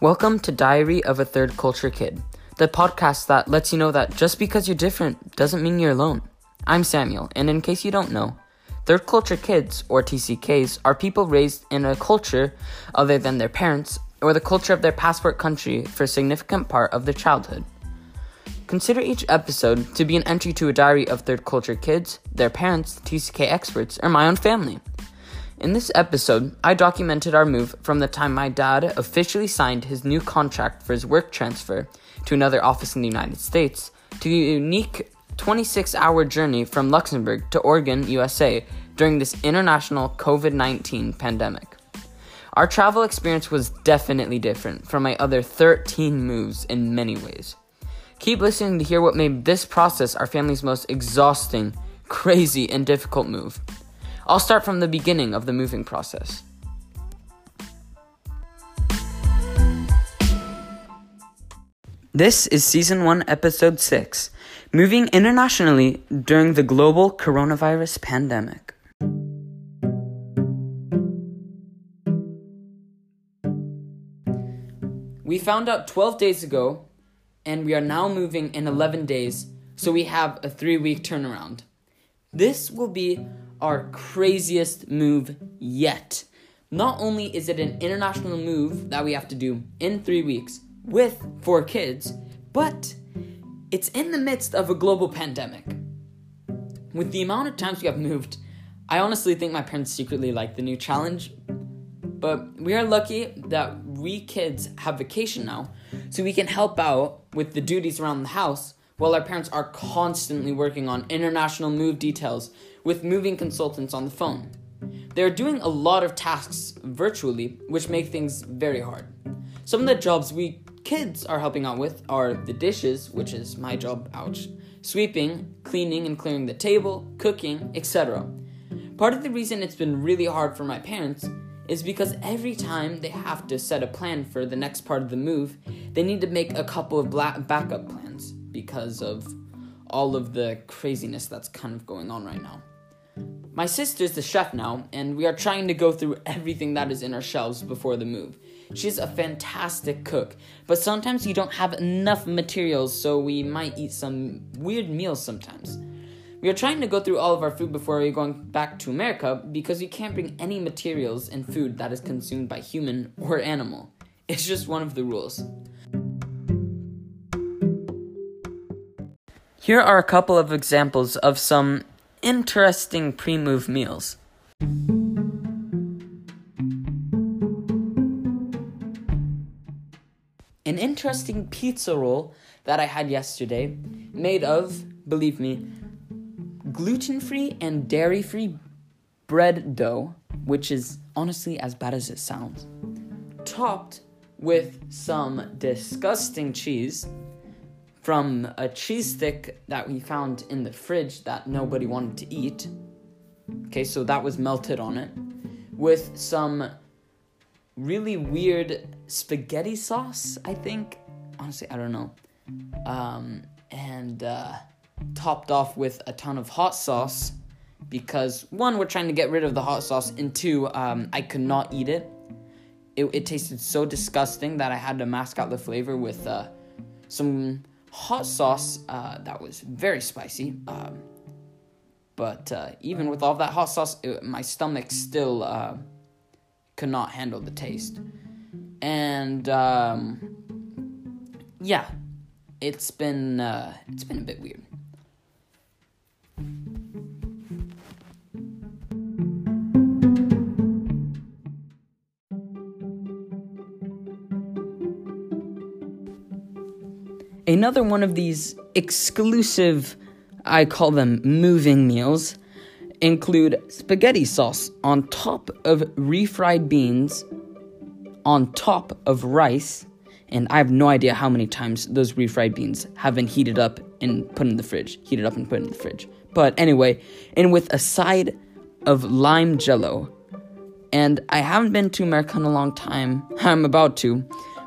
Welcome to Diary of a Third Culture Kid, the podcast that lets you know that just because you're different doesn't mean you're alone. I'm Samuel, and in case you don't know, third culture kids, or TCKs, are people raised in a culture other than their parents or the culture of their passport country for a significant part of their childhood. Consider each episode to be an entry to a diary of third culture kids, their parents, TCK experts, or my own family. In this episode, I documented our move from the time my dad officially signed his new contract for his work transfer to another office in the United States to the unique 26 hour journey from Luxembourg to Oregon, USA during this international COVID 19 pandemic. Our travel experience was definitely different from my other 13 moves in many ways. Keep listening to hear what made this process our family's most exhausting, crazy, and difficult move. I'll start from the beginning of the moving process. This is Season 1, Episode 6 Moving Internationally During the Global Coronavirus Pandemic. We found out 12 days ago, and we are now moving in 11 days, so we have a three week turnaround. This will be our craziest move yet. Not only is it an international move that we have to do in three weeks with four kids, but it's in the midst of a global pandemic. With the amount of times we have moved, I honestly think my parents secretly like the new challenge. But we are lucky that we kids have vacation now, so we can help out with the duties around the house while our parents are constantly working on international move details with moving consultants on the phone. They are doing a lot of tasks virtually, which make things very hard. Some of the jobs we kids are helping out with are the dishes, which is my job, ouch, sweeping, cleaning and clearing the table, cooking, etc. Part of the reason it's been really hard for my parents is because every time they have to set a plan for the next part of the move, they need to make a couple of bla- backup plans because of all of the craziness that's kind of going on right now. My sister's the chef now, and we are trying to go through everything that is in our shelves before the move. She's a fantastic cook, but sometimes you don't have enough materials, so we might eat some weird meals sometimes. We are trying to go through all of our food before we're going back to America because you can't bring any materials and food that is consumed by human or animal. It's just one of the rules. Here are a couple of examples of some interesting pre move meals. An interesting pizza roll that I had yesterday, made of, believe me, gluten free and dairy free bread dough, which is honestly as bad as it sounds, topped with some disgusting cheese from a cheese stick that we found in the fridge that nobody wanted to eat. Okay, so that was melted on it. With some really weird spaghetti sauce, I think. Honestly, I don't know. Um, and uh, topped off with a ton of hot sauce because one, we're trying to get rid of the hot sauce, and two, um, I could not eat it. it. It tasted so disgusting that I had to mask out the flavor with uh, some hot sauce uh, that was very spicy. Um, but uh, even with all that hot sauce, it, my stomach still uh, could not handle the taste. And um, yeah, it's been uh, it's been a bit weird. Another one of these exclusive, I call them moving meals, include spaghetti sauce on top of refried beans, on top of rice, and I have no idea how many times those refried beans have been heated up and put in the fridge. Heated up and put in the fridge. But anyway, and with a side of lime jello. And I haven't been to America in a long time. I'm about to.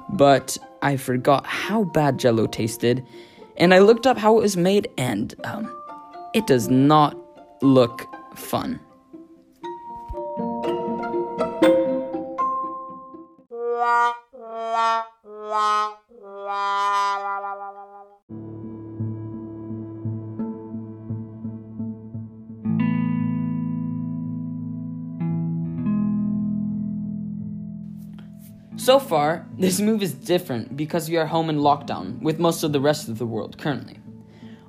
But I forgot how bad jello tasted, and I looked up how it was made, and um, it does not look fun. la la la la la la So far, this move is different because we are home in lockdown with most of the rest of the world currently.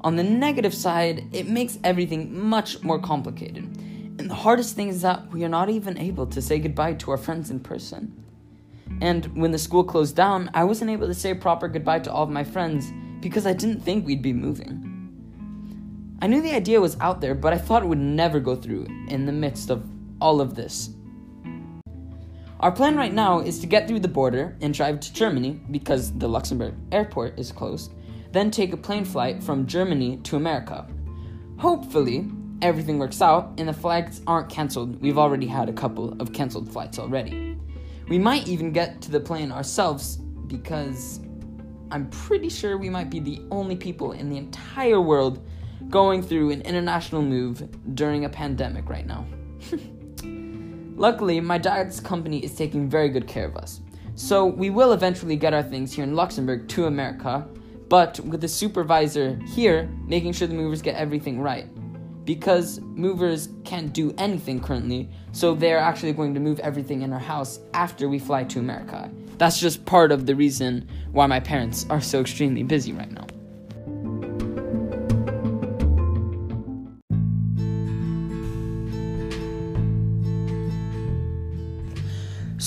On the negative side, it makes everything much more complicated. And the hardest thing is that we are not even able to say goodbye to our friends in person. And when the school closed down, I wasn't able to say proper goodbye to all of my friends because I didn't think we'd be moving. I knew the idea was out there, but I thought it would never go through in the midst of all of this. Our plan right now is to get through the border and drive to Germany because the Luxembourg airport is closed, then take a plane flight from Germany to America. Hopefully, everything works out and the flights aren't cancelled. We've already had a couple of cancelled flights already. We might even get to the plane ourselves because I'm pretty sure we might be the only people in the entire world going through an international move during a pandemic right now. Luckily, my dad's company is taking very good care of us. So we will eventually get our things here in Luxembourg to America, but with the supervisor here making sure the movers get everything right. Because movers can't do anything currently, so they're actually going to move everything in our house after we fly to America. That's just part of the reason why my parents are so extremely busy right now.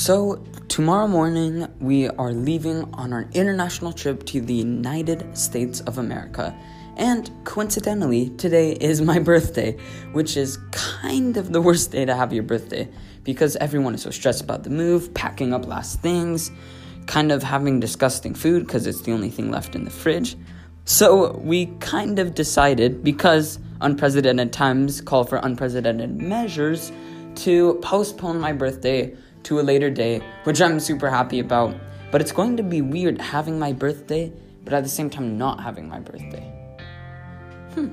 So, tomorrow morning, we are leaving on our international trip to the United States of America. And coincidentally, today is my birthday, which is kind of the worst day to have your birthday because everyone is so stressed about the move, packing up last things, kind of having disgusting food because it's the only thing left in the fridge. So, we kind of decided because unprecedented times call for unprecedented measures to postpone my birthday to a later day, which I'm super happy about. But it's going to be weird having my birthday, but at the same time not having my birthday. Hmm.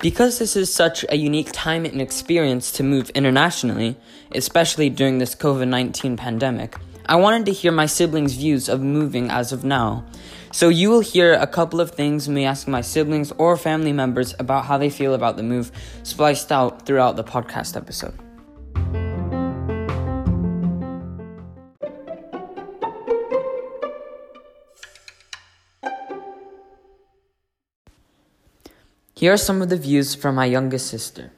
Because this is such a unique time and experience to move internationally, especially during this COVID 19 pandemic, I wanted to hear my siblings' views of moving as of now. So you will hear a couple of things me asking my siblings or family members about how they feel about the move spliced out throughout the podcast episode. Here are some of the views from my youngest sister.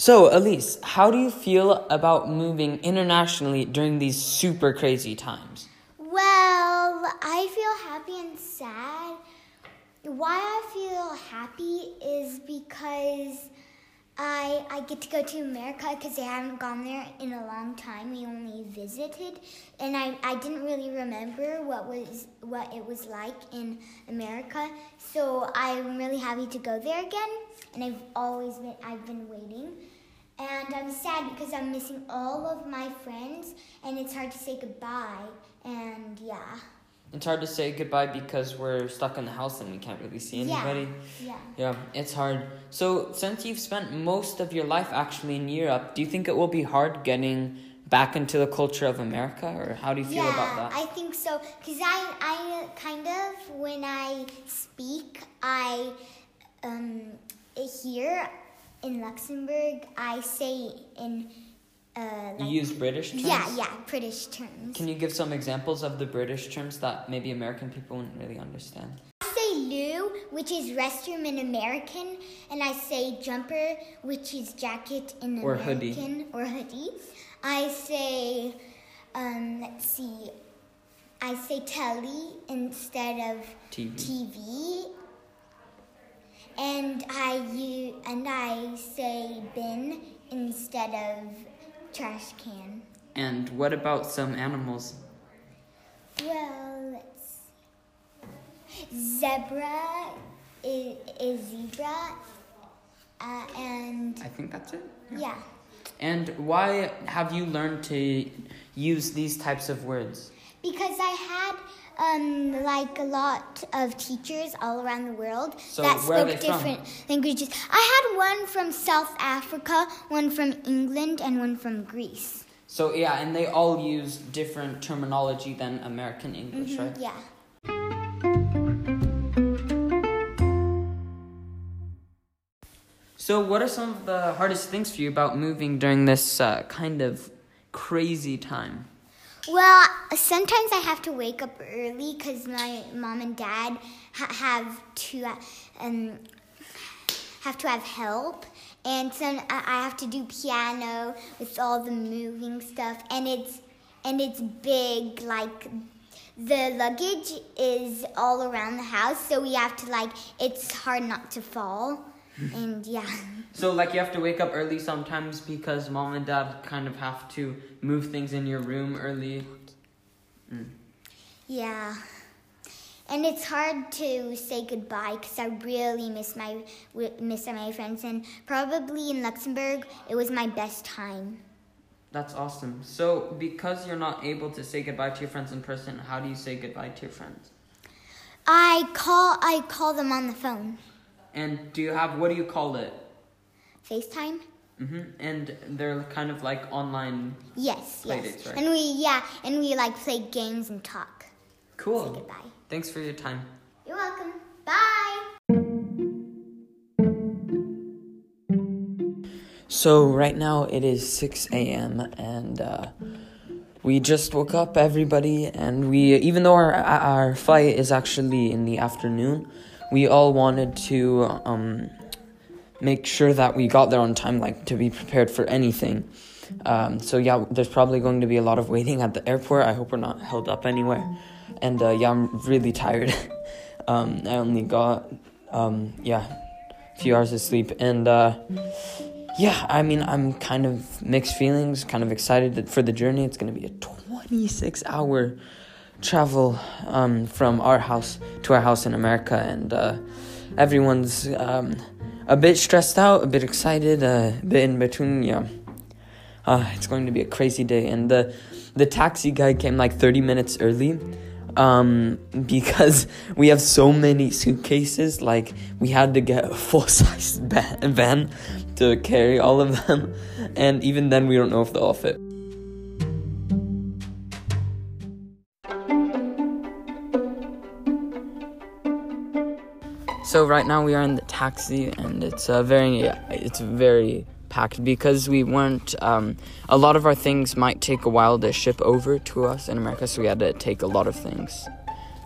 So, Elise, how do you feel about moving internationally during these super crazy times? Well, I feel happy and sad. Why I feel happy is because I I get to go to America because I haven't gone there in a long time. We only visited, and I, I didn't really remember what was what it was like in America. So I'm really happy to go there again, and I've always been I've been waiting. And I'm sad because I'm missing all of my friends, and it's hard to say goodbye. And yeah. It's hard to say goodbye because we're stuck in the house and we can't really see anybody. Yeah. Yeah, yeah it's hard. So, since you've spent most of your life actually in Europe, do you think it will be hard getting back into the culture of America, or how do you feel yeah, about that? I think so. Because I, I kind of, when I speak, I, um, here in Luxembourg, I say in, uh, you use British terms? yeah, yeah, British terms. Can you give some examples of the British terms that maybe American people wouldn't really understand? I say loo, which is restroom in American, and I say jumper, which is jacket in Or hoodie. Or hoodie. I say, um, let's see, I say telly instead of TV. TV. And I u- and I say bin instead of trash can. And what about some animals? Well, let's see. Zebra is, is zebra, uh, and I think that's it. yeah. And why have you learned to use these types of words? Because I had um, like a lot of teachers all around the world So that spoke they from? different languages. I had one from South Africa, one from England, and one from Greece. So yeah, and they all use different terminology than American English, right? Yeah. So, what are some of the hardest things for you about moving during this uh, kind of crazy time? Well, sometimes I have to wake up early because my mom and dad ha- have to um, have to have help, and so I have to do piano with all the moving stuff, and it's and it's big. Like the luggage is all around the house, so we have to like. It's hard not to fall, and yeah. So, like, you have to wake up early sometimes because mom and dad kind of have to move things in your room early. Mm. Yeah. And it's hard to say goodbye because I really miss my miss my friends, and probably in Luxembourg it was my best time. That's awesome. So, because you're not able to say goodbye to your friends in person, how do you say goodbye to your friends? I call I call them on the phone, And do you have, what do you call it? FaceTime. hmm And they're kind of like online. Yes, Play yes. dates, right? And we yeah, and we like play games and talk. Say Cool. goodbye. Thanks for your time. You're welcome. Bye. So right now it is 6 a.m. and uh, we just woke up, everybody, and we even though our our flight is actually in the afternoon, we all wanted to um, make sure that we got there on time, like to be prepared for anything. Um, so yeah, there's probably going to be a lot of waiting at the airport. I hope we're not held up anywhere. And uh, yeah, I'm really tired. um, I only got um, yeah, a few hours of sleep, and. Uh, yeah, I mean, I'm kind of mixed feelings, kind of excited for the journey. It's going to be a 26 hour travel um, from our house to our house in America, and uh, everyone's um, a bit stressed out, a bit excited, a bit in between. Yeah, uh, it's going to be a crazy day, and the the taxi guy came like 30 minutes early um because we have so many suitcases like we had to get a full size van to carry all of them and even then we don't know if they'll all fit so right now we are in the taxi and it's a very it's very packed because we weren't um, a lot of our things might take a while to ship over to us in america so we had to take a lot of things.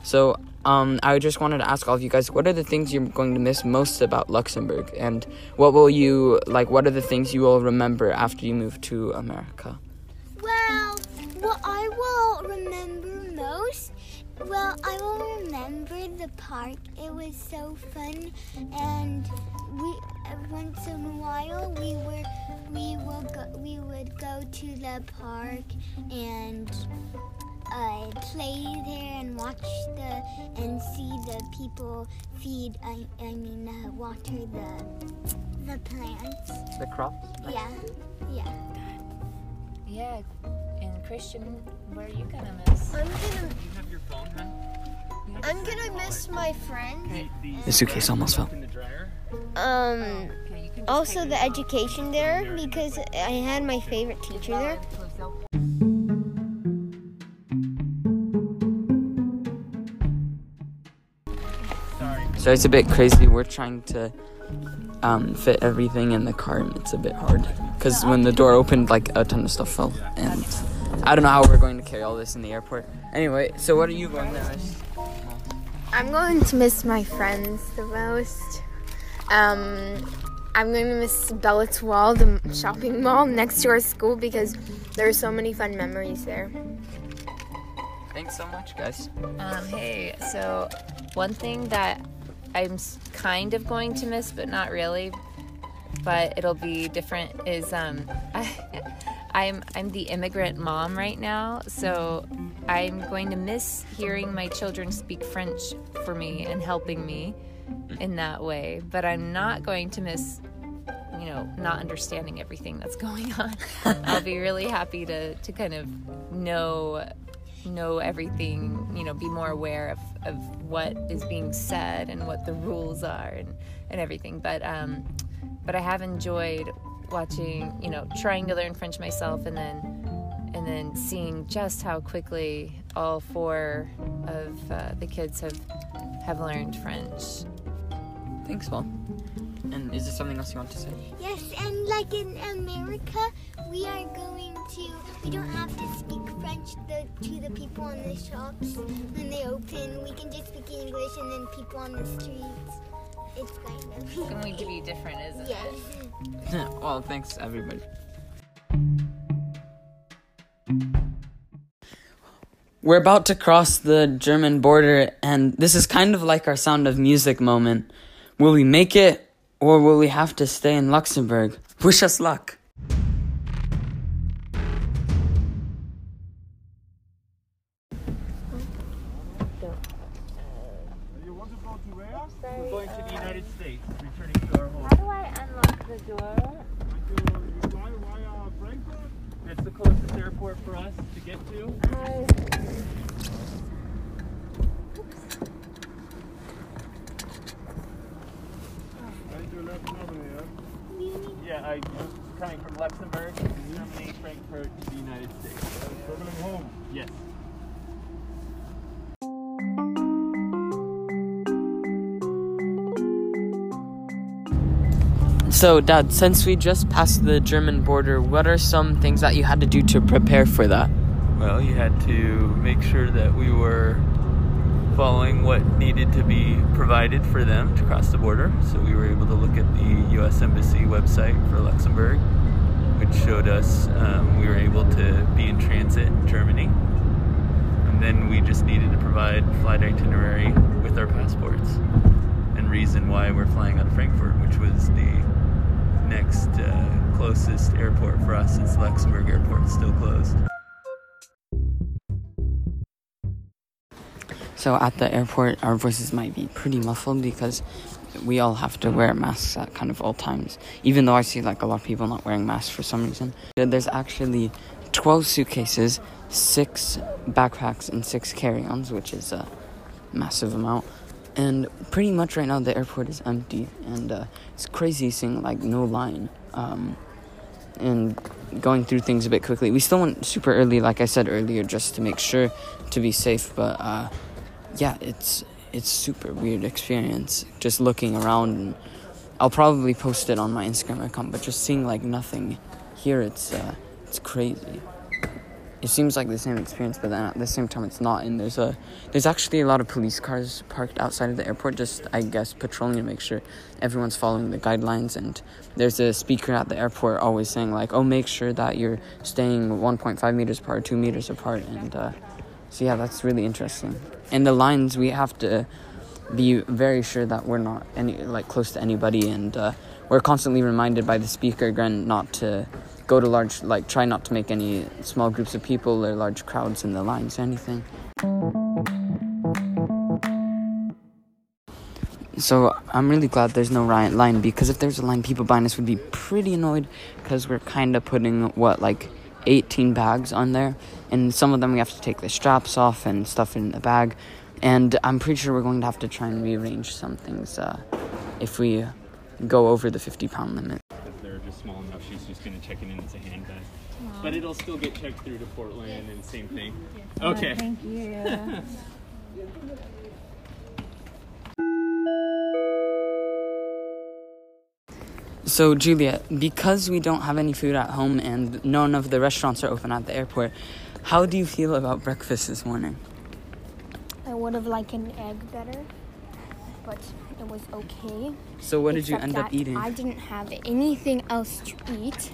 So um, i just wanted to ask all of you guys what are the things you're going to miss most about luxembourg? And what will you like what are the things you will remember after you move to america? Well, what I will remember most, well, I will remember the park. It was so fun, and we once in a while we were we will go, we would go to the park and uh, play there and watch the and see the people feed. I, I mean, uh, water the the plants. the crops Yeah, yeah. Yeah, and Christian, where are you gonna miss? I'm gonna. I'm gonna miss my friend. the suitcase almost fell Um. Okay, you Also, the education there because I had my favorite teacher there. so it's a bit crazy we're trying to um, fit everything in the car and it's a bit hard because when the door opened like a ton of stuff fell and i don't know how we're going to carry all this in the airport anyway so what are you going to miss I'm going to miss my friends the most. Um, I'm going to miss Belle Étoile, the shopping mall next to our school, because there are so many fun memories there. thanks so much guys Um, hey, so one thing that I'm kind of going to miss, but not really, but it'll be different is um, I, I'm I'm the immigrant mom right now, so I'm going to miss hearing my children speak French for me and helping me in that way. But I'm not going to miss you know not understanding everything that's going on i'll be really happy to to kind of know know everything you know be more aware of of what is being said and what the rules are and and everything but um but i have enjoyed watching you know trying to learn french myself and then and then seeing just how quickly all four of uh, the kids have have learned french thanks mom And is there something else you want to say? Yes, and like in America, we are going to. We don't have to speak French the, to the people in the shops when they open. We can just speak English, and then people on the streets. It's kind of. Going to be different, isn't it? Yes. well, thanks everybody. We're about to cross the German border, and this is kind of like our Sound of Music moment. Will we make it, or will we have to stay in Luxembourg? Wish us luck. Yeah, I was coming from Luxembourg, Germany, Frankfurt to the United States. Traveling home? Yes. So, Dad, since we just passed the German border, what are some things that you had to do to prepare for that? Well, you had to make sure that we were following what needed to be provided for them to cross the border. So we were able to look at the U.S. Embassy website for Luxembourg, which showed us um, we were able to be in transit in Germany. And then we just needed to provide flight itinerary with our passports and reason why we're flying out of Frankfurt, which was the next uh, closest airport for us since Luxembourg Airport is still closed. So, at the airport, our voices might be pretty muffled because we all have to wear masks at kind of all times. Even though I see like a lot of people not wearing masks for some reason. There's actually 12 suitcases, 6 backpacks, and 6 carry ons, which is a massive amount. And pretty much right now the airport is empty, and uh, it's crazy seeing like no line. Um, and going through things a bit quickly. We still went super early, like I said earlier, just to make sure to be safe. But uh, yeah, it's it's super weird experience just looking around. And I'll probably post it on my Instagram account. But just seeing like nothing here, it's uh, it's crazy. It seems like the same experience, but then at the same time, it's not. And there's a there's actually a lot of police cars parked outside of the airport, just I guess patrolling to make sure everyone's following the guidelines. And there's a speaker at the airport always saying like, "Oh, make sure that you're staying 1.5 meters apart, two meters apart." And uh, so yeah, that's really interesting. And the lines we have to be very sure that we're not any like close to anybody, and uh, we're constantly reminded by the speaker again not to go to large like try not to make any small groups of people or large crowds in the lines or anything. So I'm really glad there's no line because if there's a line, people behind us would be pretty annoyed because we're kind of putting what like 18 bags on there, and some of them we have to take the straps off and stuff in the bag, and I'm pretty sure we're going to have to try and rearrange some things uh, if we go over the 50 pound limit. If they're just small enough, she's just going to check it in as a handbag. But it'll still get checked through to Portland and same thing. Okay. Thank you. So, Julia, because we don't have any food at home and none of the restaurants are open at the airport, how do you feel about breakfast this morning? I would have liked an egg better, but it was okay. So, what did you end up eating? I didn't have anything else to eat,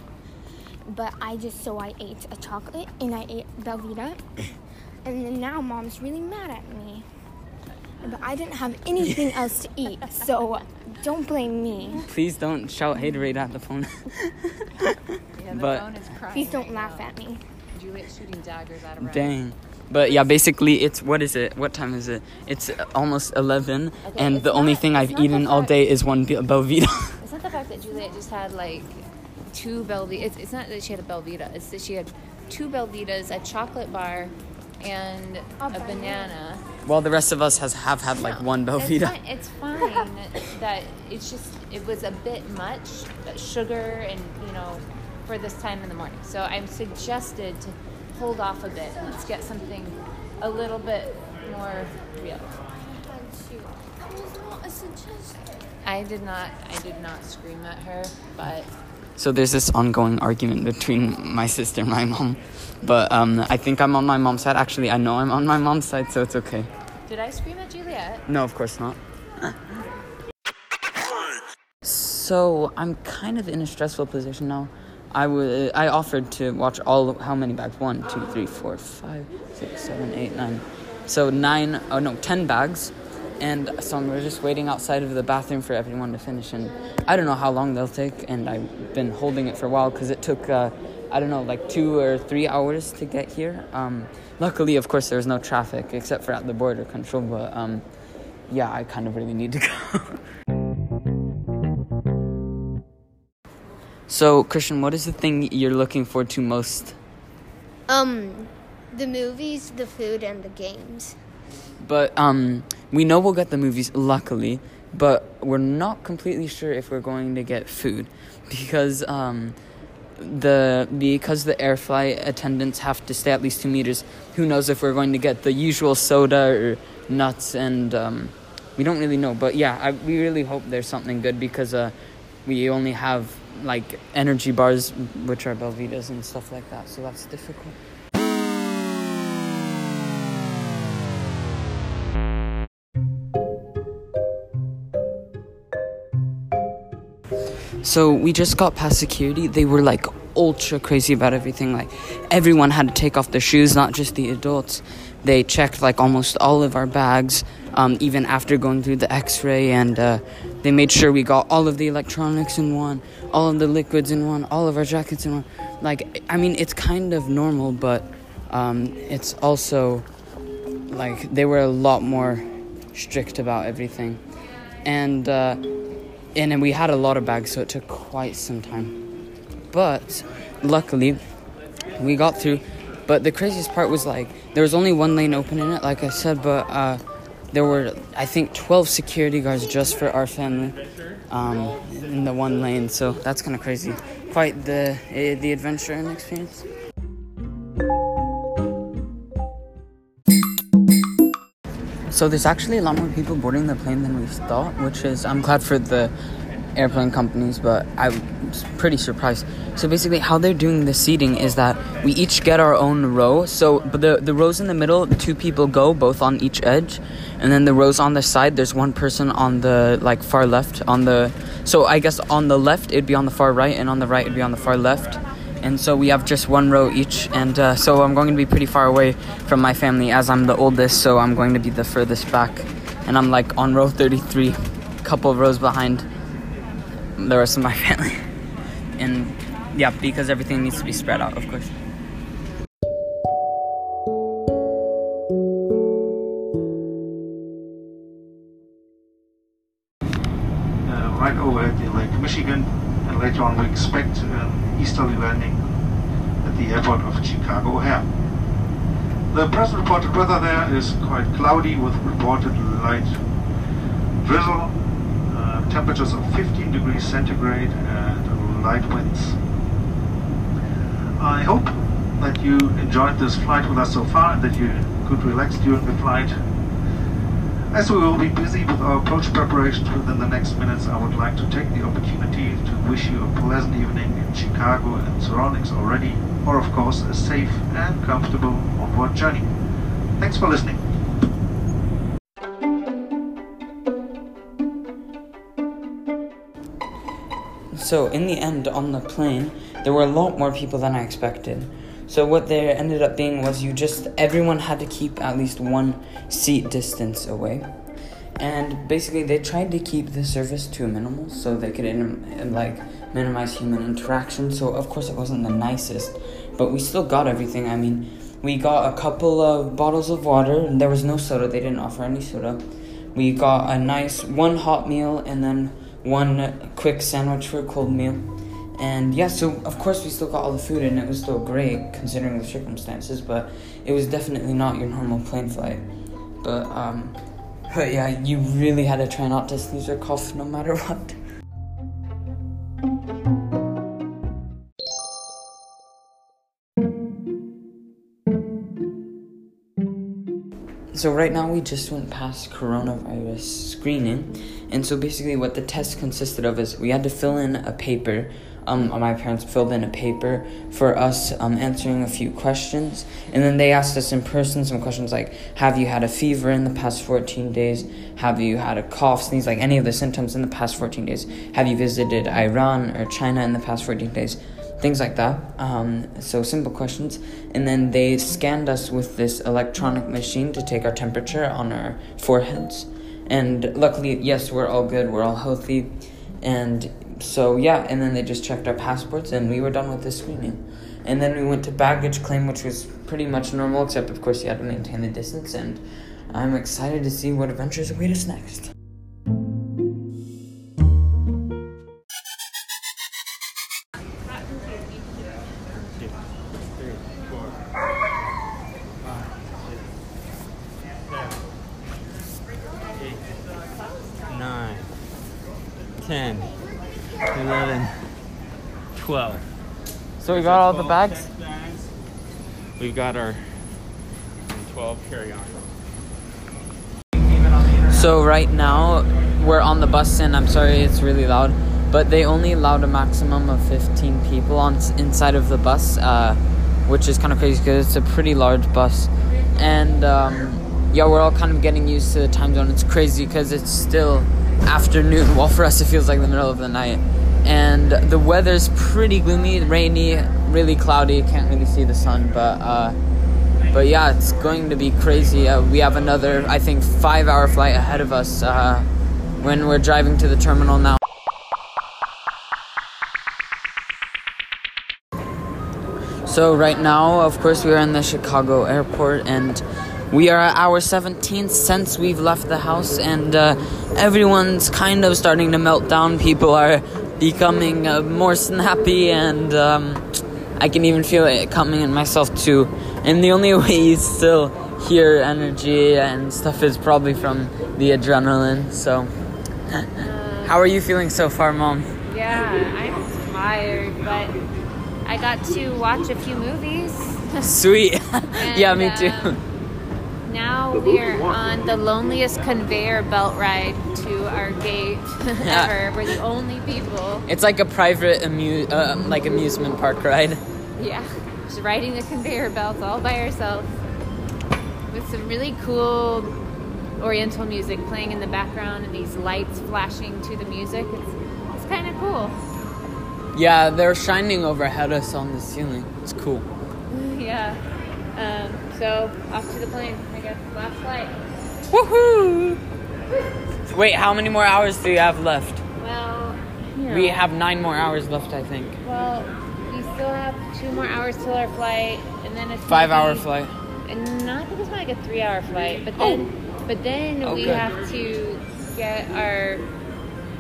but I just so I ate a chocolate and I ate Belvita, and then now mom's really mad at me. But I didn't have anything else to eat, so don't blame me. Please don't shout haterade at the phone. Yeah, the But- phone is crying. Please don't right laugh now. at me. Juliet's shooting daggers out of her. Dang. But yeah, basically, it's what is it? What time is it? It's uh, almost 11, Okay, and it's the only thing I've eaten all day is one Be- Belvita. It's not the fact that Juliet just had like two Belvita. It's, it's not that she had a Belvita. It's that she had two Belvitas, a chocolate bar, and a, banana. banana. While the rest of us has have had like one It's fine, it's fine that it's just it was a bit much uh, sugar and you know for this time in the morning. So I'm suggested to hold off a bit let's get something a little bit more real. That was not a suggestion. I did not. I did not scream at her, but So there's this ongoing argument between my sister and my mom. But um, I think I'm on my mom's side. Actually, I know I'm on my mom's side, so it's okay. did I scream at Juliet? No, of course not. so I'm kind of in a stressful position now. I wa- I offered to watch all how many bags? One, two, three, four, five, six, seven, eight, nine. So nine. Oh no, ten bags. And so we're just waiting outside of the bathroom for everyone to finish. And I don't know how long they'll take. And I've been holding it for a while because it took. Uh, I don't know, like two or three hours to get here. Um, luckily, of course, there was no traffic except for at the border control. But um, yeah, I kind of really need to go. so, Christian, what is the thing you're looking forward to most? Um, the movies, the food, and the games. But um, we know we'll get the movies, luckily, but we're not completely sure if we're going to get food because um, the because the air flight attendants have to stay at least two meters. Who knows if we're going to get the usual soda or nuts and um, we don't really know. But yeah, I, we really hope there's something good because uh, we only have like energy bars, which are Belvitas and stuff like that. So that's difficult. So we just got past security. They were like ultra crazy about everything. Like everyone had to take off their shoes, not just the adults. They checked like almost all of our bags, um, even after going through the X-ray, and uh, they made sure we got all of the electronics in one, all of the liquids in one, all of our jackets in one. Like I mean, it's kind of normal, but um, it's also like they were a lot more strict about everything, and. Uh, and then we had a lot of bags, so it took quite some time. But luckily, we got through. But the craziest part was like there was only one lane open in it, like I said. But uh, there were I think 12 security guards just for our family um, in the one lane. So that's kind of crazy. Quite the uh, the adventure and experience. So there's actually a lot more people boarding the plane than we thought, which is I'm glad for the airplane companies, but I was pretty surprised. So basically, how they're doing the seating is that we each get our own row. So, but the the rows in the middle, two people go both on each edge, and then the rows on the side, there's one person on the like far left. On the so I guess on the left it'd be on the far right, and on the right it'd be on the far left. And so we have just one row each, and uh, so I'm going to be pretty far away from my family as I'm the oldest, so I'm going to be the furthest back, and I'm like on row 33, a couple of rows behind the rest of my family. And yeah, because everything needs to be spread out, of course. Is quite cloudy with reported light drizzle, uh, temperatures of 15 degrees centigrade and light winds. I hope that you enjoyed this flight with us so far and that you could relax during the flight. As we will be busy with our approach preparations within the next minutes, I would like to take the opportunity to wish you a pleasant evening in Chicago and surroundings already, or of course a safe and comfortable onward journey. Thanks for listening. So in the end, on the plane, there were a lot more people than I expected. So what there ended up being was you just everyone had to keep at least one seat distance away, and basically they tried to keep the service to a minimal so they could in, like minimize human interaction. So of course it wasn't the nicest, but we still got everything. I mean, we got a couple of bottles of water, and there was no soda. They didn't offer any soda. We got a nice one hot meal and then one quick sandwich for a cold meal. And yeah, so of course we still got all the food and it was still great considering the circumstances, but it was definitely not your normal plane flight. But um but yeah, you really had to try not to sneeze or cough no matter what. So right now we just went past coronavirus screening, and so basically what the test consisted of is we had to fill in a paper. Um, my parents filled in a paper for us um, answering a few questions, and then they asked us in person some questions like, "Have you had a fever in the past 14 days? Have you had a cough, sneeze, like any of the symptoms in the past 14 days? Have you visited Iran or China in the past 14 days?" things like that. Um, so simple questions, and then they scanned us with this electronic machine to take our temperature on our foreheads. And luckily, yes, we're all good. We're all healthy, and so yeah. And then they just checked our passports, and we were done with the screening. And then we went to baggage claim, which was pretty much normal, except of course you had to maintain the distance. And I'm excited to see what adventures await us next. We got all the bags. bags. We've got our 12 carry-on. So right now we're on the bus and I'm sorry it's really loud, but they only allowed a maximum of 15 people on inside of the bus, uh, which is kind of crazy because it's a pretty large bus, and um, yeah, we're all kind of getting used to the time zone. It's crazy because it's still afternoon, while for us it feels like the middle of the night, and the weather's pretty gloomy, rainy, really cloudy. Can't really see the sun, but. Uh, but yeah, it's going to be crazy. Uh, we have another, I think, five hour flight ahead of us uh, when we're driving to the terminal now. So, right now, of course, we are in the Chicago airport and we are at hour 17th since we've left the house, and uh, everyone's kind of starting to melt down. People are becoming uh, more snappy, and um, I can even feel it coming in myself too. And the only way you still hear energy and stuff is probably from the adrenaline. So, how are you feeling so far, Mom? Yeah, I'm tired, but I got to watch a few movies. Sweet. yeah, me too. um, now we're on the loneliest conveyor belt ride to our gate Yeah. ever. We're the only people. It's like a private amu- uh, like amusement park ride. Yeah, just riding the conveyor belts all by ourselves with some really cool oriental music playing in the background and these lights flashing to the music. It's, it's kind of cool. Yeah, they're shining overhead us on the ceiling. It's cool. yeah. Um, so off to the plane, I guess. Last flight. Woohoo! Wait, how many more hours do you have left? Well, you We have nine more hours left, I think. Well, we still have two more hours till our flight, and then it's five-hour flight. And not because it's like a three hour flight, but then oh. but then Oh, we good. have to get our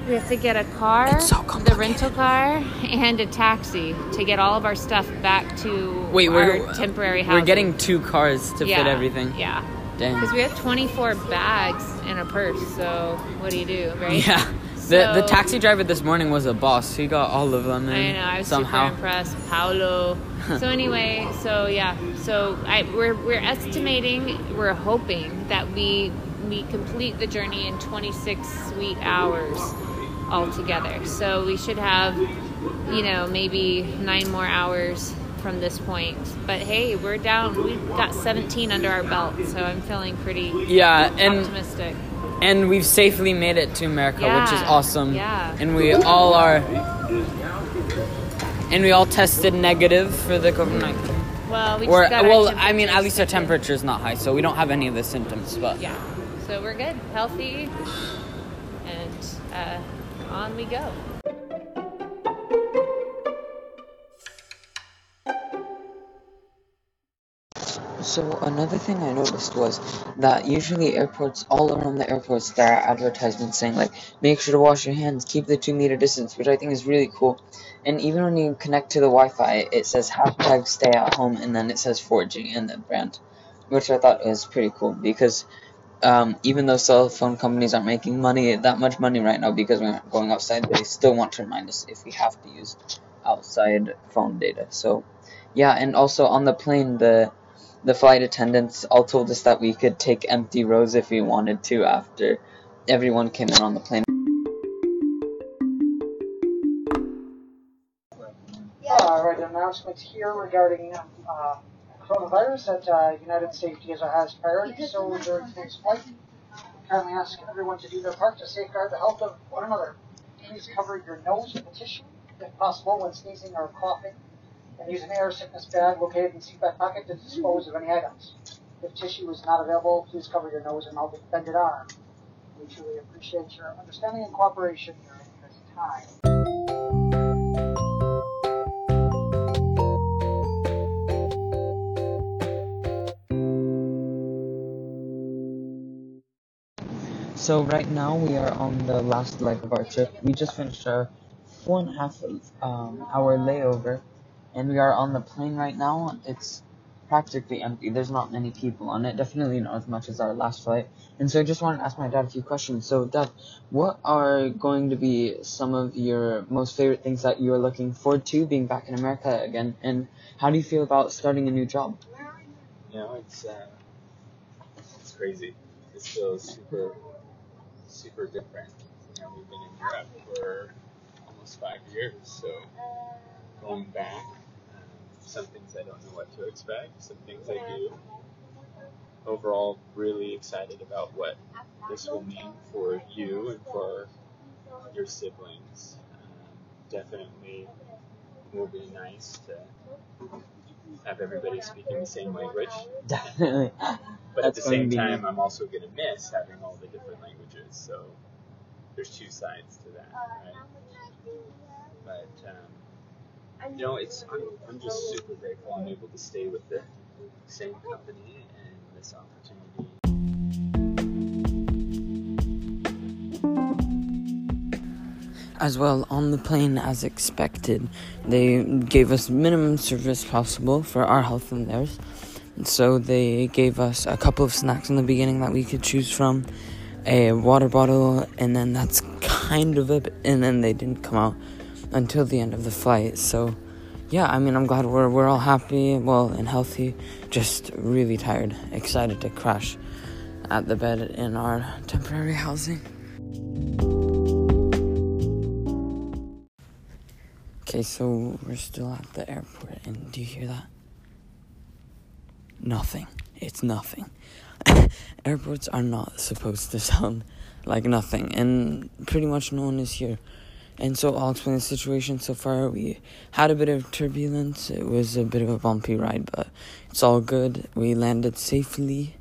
we have to get a car, It's so the rental car, and a taxi to get all of our stuff back to Wait, our we're temporary house. We're getting two cars to yeah, fit everything. Yeah, Dang. because we have 24 bags in a purse. So what do you do, right? Yeah. The the taxi driver this morning was a boss. He got all of them I know. I was somehow. super impressed, Paolo. so anyway, so yeah, so I we're we're estimating, we're hoping that we we complete the journey in 26 sweet hours altogether. So we should have, you know, maybe nine more hours from this point. But hey, we're down. We've got 17 under our belt, so I'm feeling pretty Yeah, and optimistic. and we've safely made it to America, which is awesome. yeah. And we all are and we all tested negative for the COVID nineteen. Well, we Or just got our well, I mean, at least our temperature is not high, so we don't have any of the symptoms. But Yeah. So we're good, healthy, and uh, on we go. So another thing I noticed was that usually airports, all around the airports, there are advertisements saying like, make sure to wash your hands, keep the two meter distance, which I think is really cool. And even when you connect to the Wi-Fi, it says hashtag stay at home, and then it says 4G and the brand, which I thought was pretty cool because um, even though cell phone companies aren't making money that much money right now because we're going outside, they still want to remind us if we have to use outside phone data. So yeah, and also on the plane, the the flight attendants all told us that we could take empty rows if we wanted to after everyone came in on the plane. All right, announcements here regarding uh, coronavirus that uh, United Safety is a has priority. So during today's flight, kindly ask everyone to do their part to safeguard the health of one another. Please cover your nose with a tissue, if possible, when sneezing or coughing, and use an air sickness bag located in seatback pocket to dispose of any items. If tissue is not available, please cover your nose and mouth with bended arm. We truly appreciate your understanding and cooperation during this time. So right now we are on the last leg of our trip. We just finished our four and a half um, hour layover, and we are on the plane right now. It's practically empty. There's not many people on it. Definitely not as much as our last flight. And so I just wanted to ask my dad a few questions. So dad, what are going to be some of your most favorite things that you are looking forward to being back in America again? And how do you feel about starting a new job? You know, it's uh, it's crazy. It feels super super different. You know, we've been in Europe for almost five years, so going back, some things I don't know what to expect, some things I do. Overall, really excited about what this will mean for you and for your siblings. Um, definitely will be nice to have everybody speaking the same language. Definitely. But at the same be time, I'm also going to miss having all the different languages. So there's two sides to that, right? But um, you know, it's I'm, I'm just super grateful I'm able to stay with the same company and this opportunity. As well, on the plane, as expected, they gave us minimum service possible for our health and theirs. So they gave us a couple of snacks in the beginning that we could choose from, a water bottle, and then that's kind of it. And then they didn't come out until the end of the flight. So, yeah, I mean, I'm glad we're we're all happy, well, and healthy. Just really tired, excited to crash at the bed in our temporary housing. Okay, so we're still at the airport, and do you hear that? Nothing. It's nothing. Airports are not supposed to sound like nothing, and pretty much no one is here. And so I'll explain the situation so far. We had a bit of turbulence. It was a bit of a bumpy ride, but it's all good. We landed safely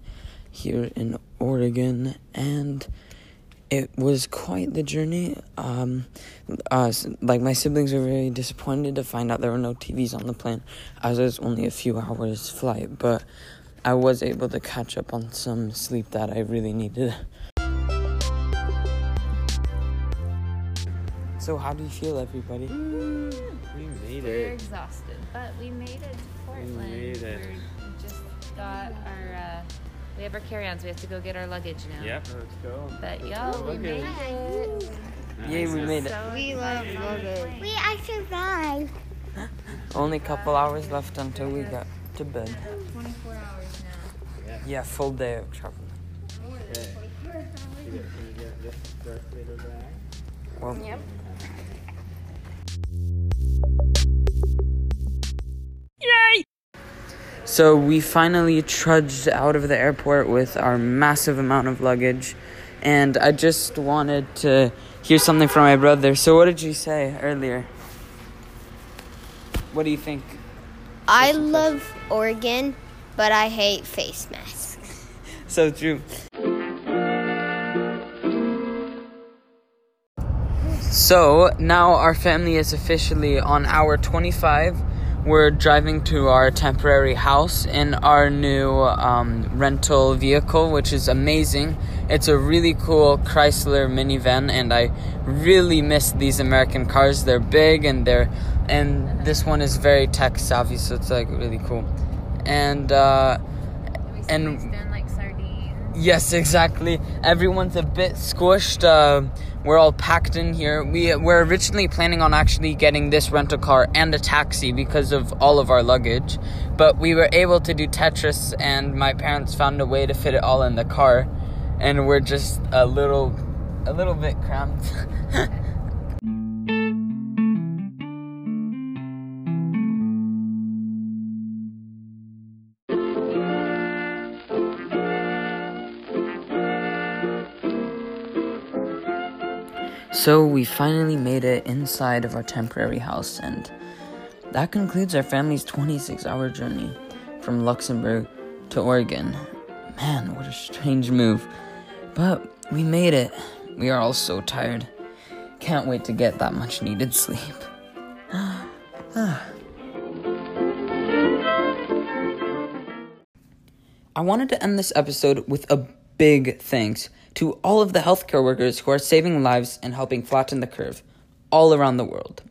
here in Oregon, and it was quite the journey. Um, uh, like my siblings were very disappointed to find out there were no TVs on the plane, as it was only a few hours flight. But I was able to catch up on some sleep that I really needed. So how do you feel, everybody? We made it. We're exhausted, but we made it to Portland. We made it. We're, we just got our. Uh, we have our carry-ons. We have to go get our luggage now. Yep, let's go. But yo, we made it. Yay, we made it. So We love luggage. We I survived. Only a couple hours left until we got to bed. 24 hours now. Yeah, yeah full day of travel. Okay. You get, So we finally trudged out of the airport with our massive amount of luggage, and I just wanted to hear something from my brother. So what did you say earlier? What do you think? I love Oregon, but I hate face masks. So true. So now our family is officially on hour 25. We're driving to our temporary house in our new um, rental vehicle, which is amazing. It's a really cool Chrysler minivan, and I really miss these American cars. They're big and they're, and this one is very tech savvy, so it's like really cool. And uh, And- Yes, exactly. Everyone's a bit squished. Uh, we're all packed in here. We were originally planning on actually getting this rental car and a taxi because of all of our luggage, but we were able to do Tetris, and my parents found a way to fit it all in the car, and we're just a little, a little bit cramped. So we finally made it inside of our temporary house, and that concludes our family's 26 hour journey from Luxembourg to Oregon. Man, what a strange move. But we made it. We are all so tired. Can't wait to get that much needed sleep. I wanted to end this episode with a big thanks to all of the healthcare workers who are saving lives and helping flatten the curve all around the world.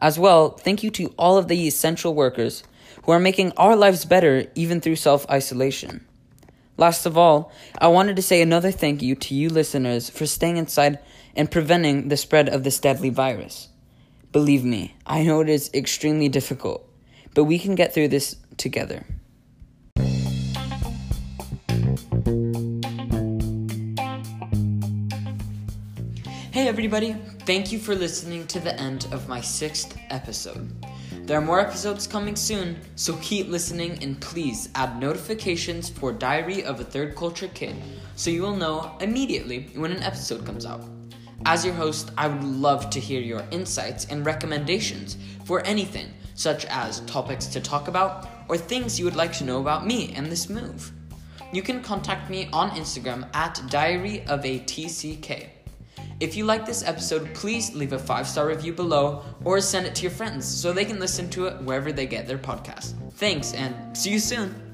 As well, thank you to all of the essential workers who are making our lives better even through self isolation. Last of all, I wanted to say another thank you to you listeners for staying inside and preventing the spread of this deadly virus. Believe me, I know it is extremely difficult, but we can get through this together. Everybody, thank you for listening to the end of my sixth episode. There are more episodes coming soon, so keep listening and please add notifications for Diary of a Third Culture Kid so you will know immediately when an episode comes out. As your host, I would love to hear your insights and recommendations for anything, such as topics to talk about or things you would like to know about me and this move. You can contact me on Instagram at Diary of a TCK. If you like this episode, please leave a five star review below or send it to your friends so they can listen to it wherever they get their podcast. Thanks and see you soon.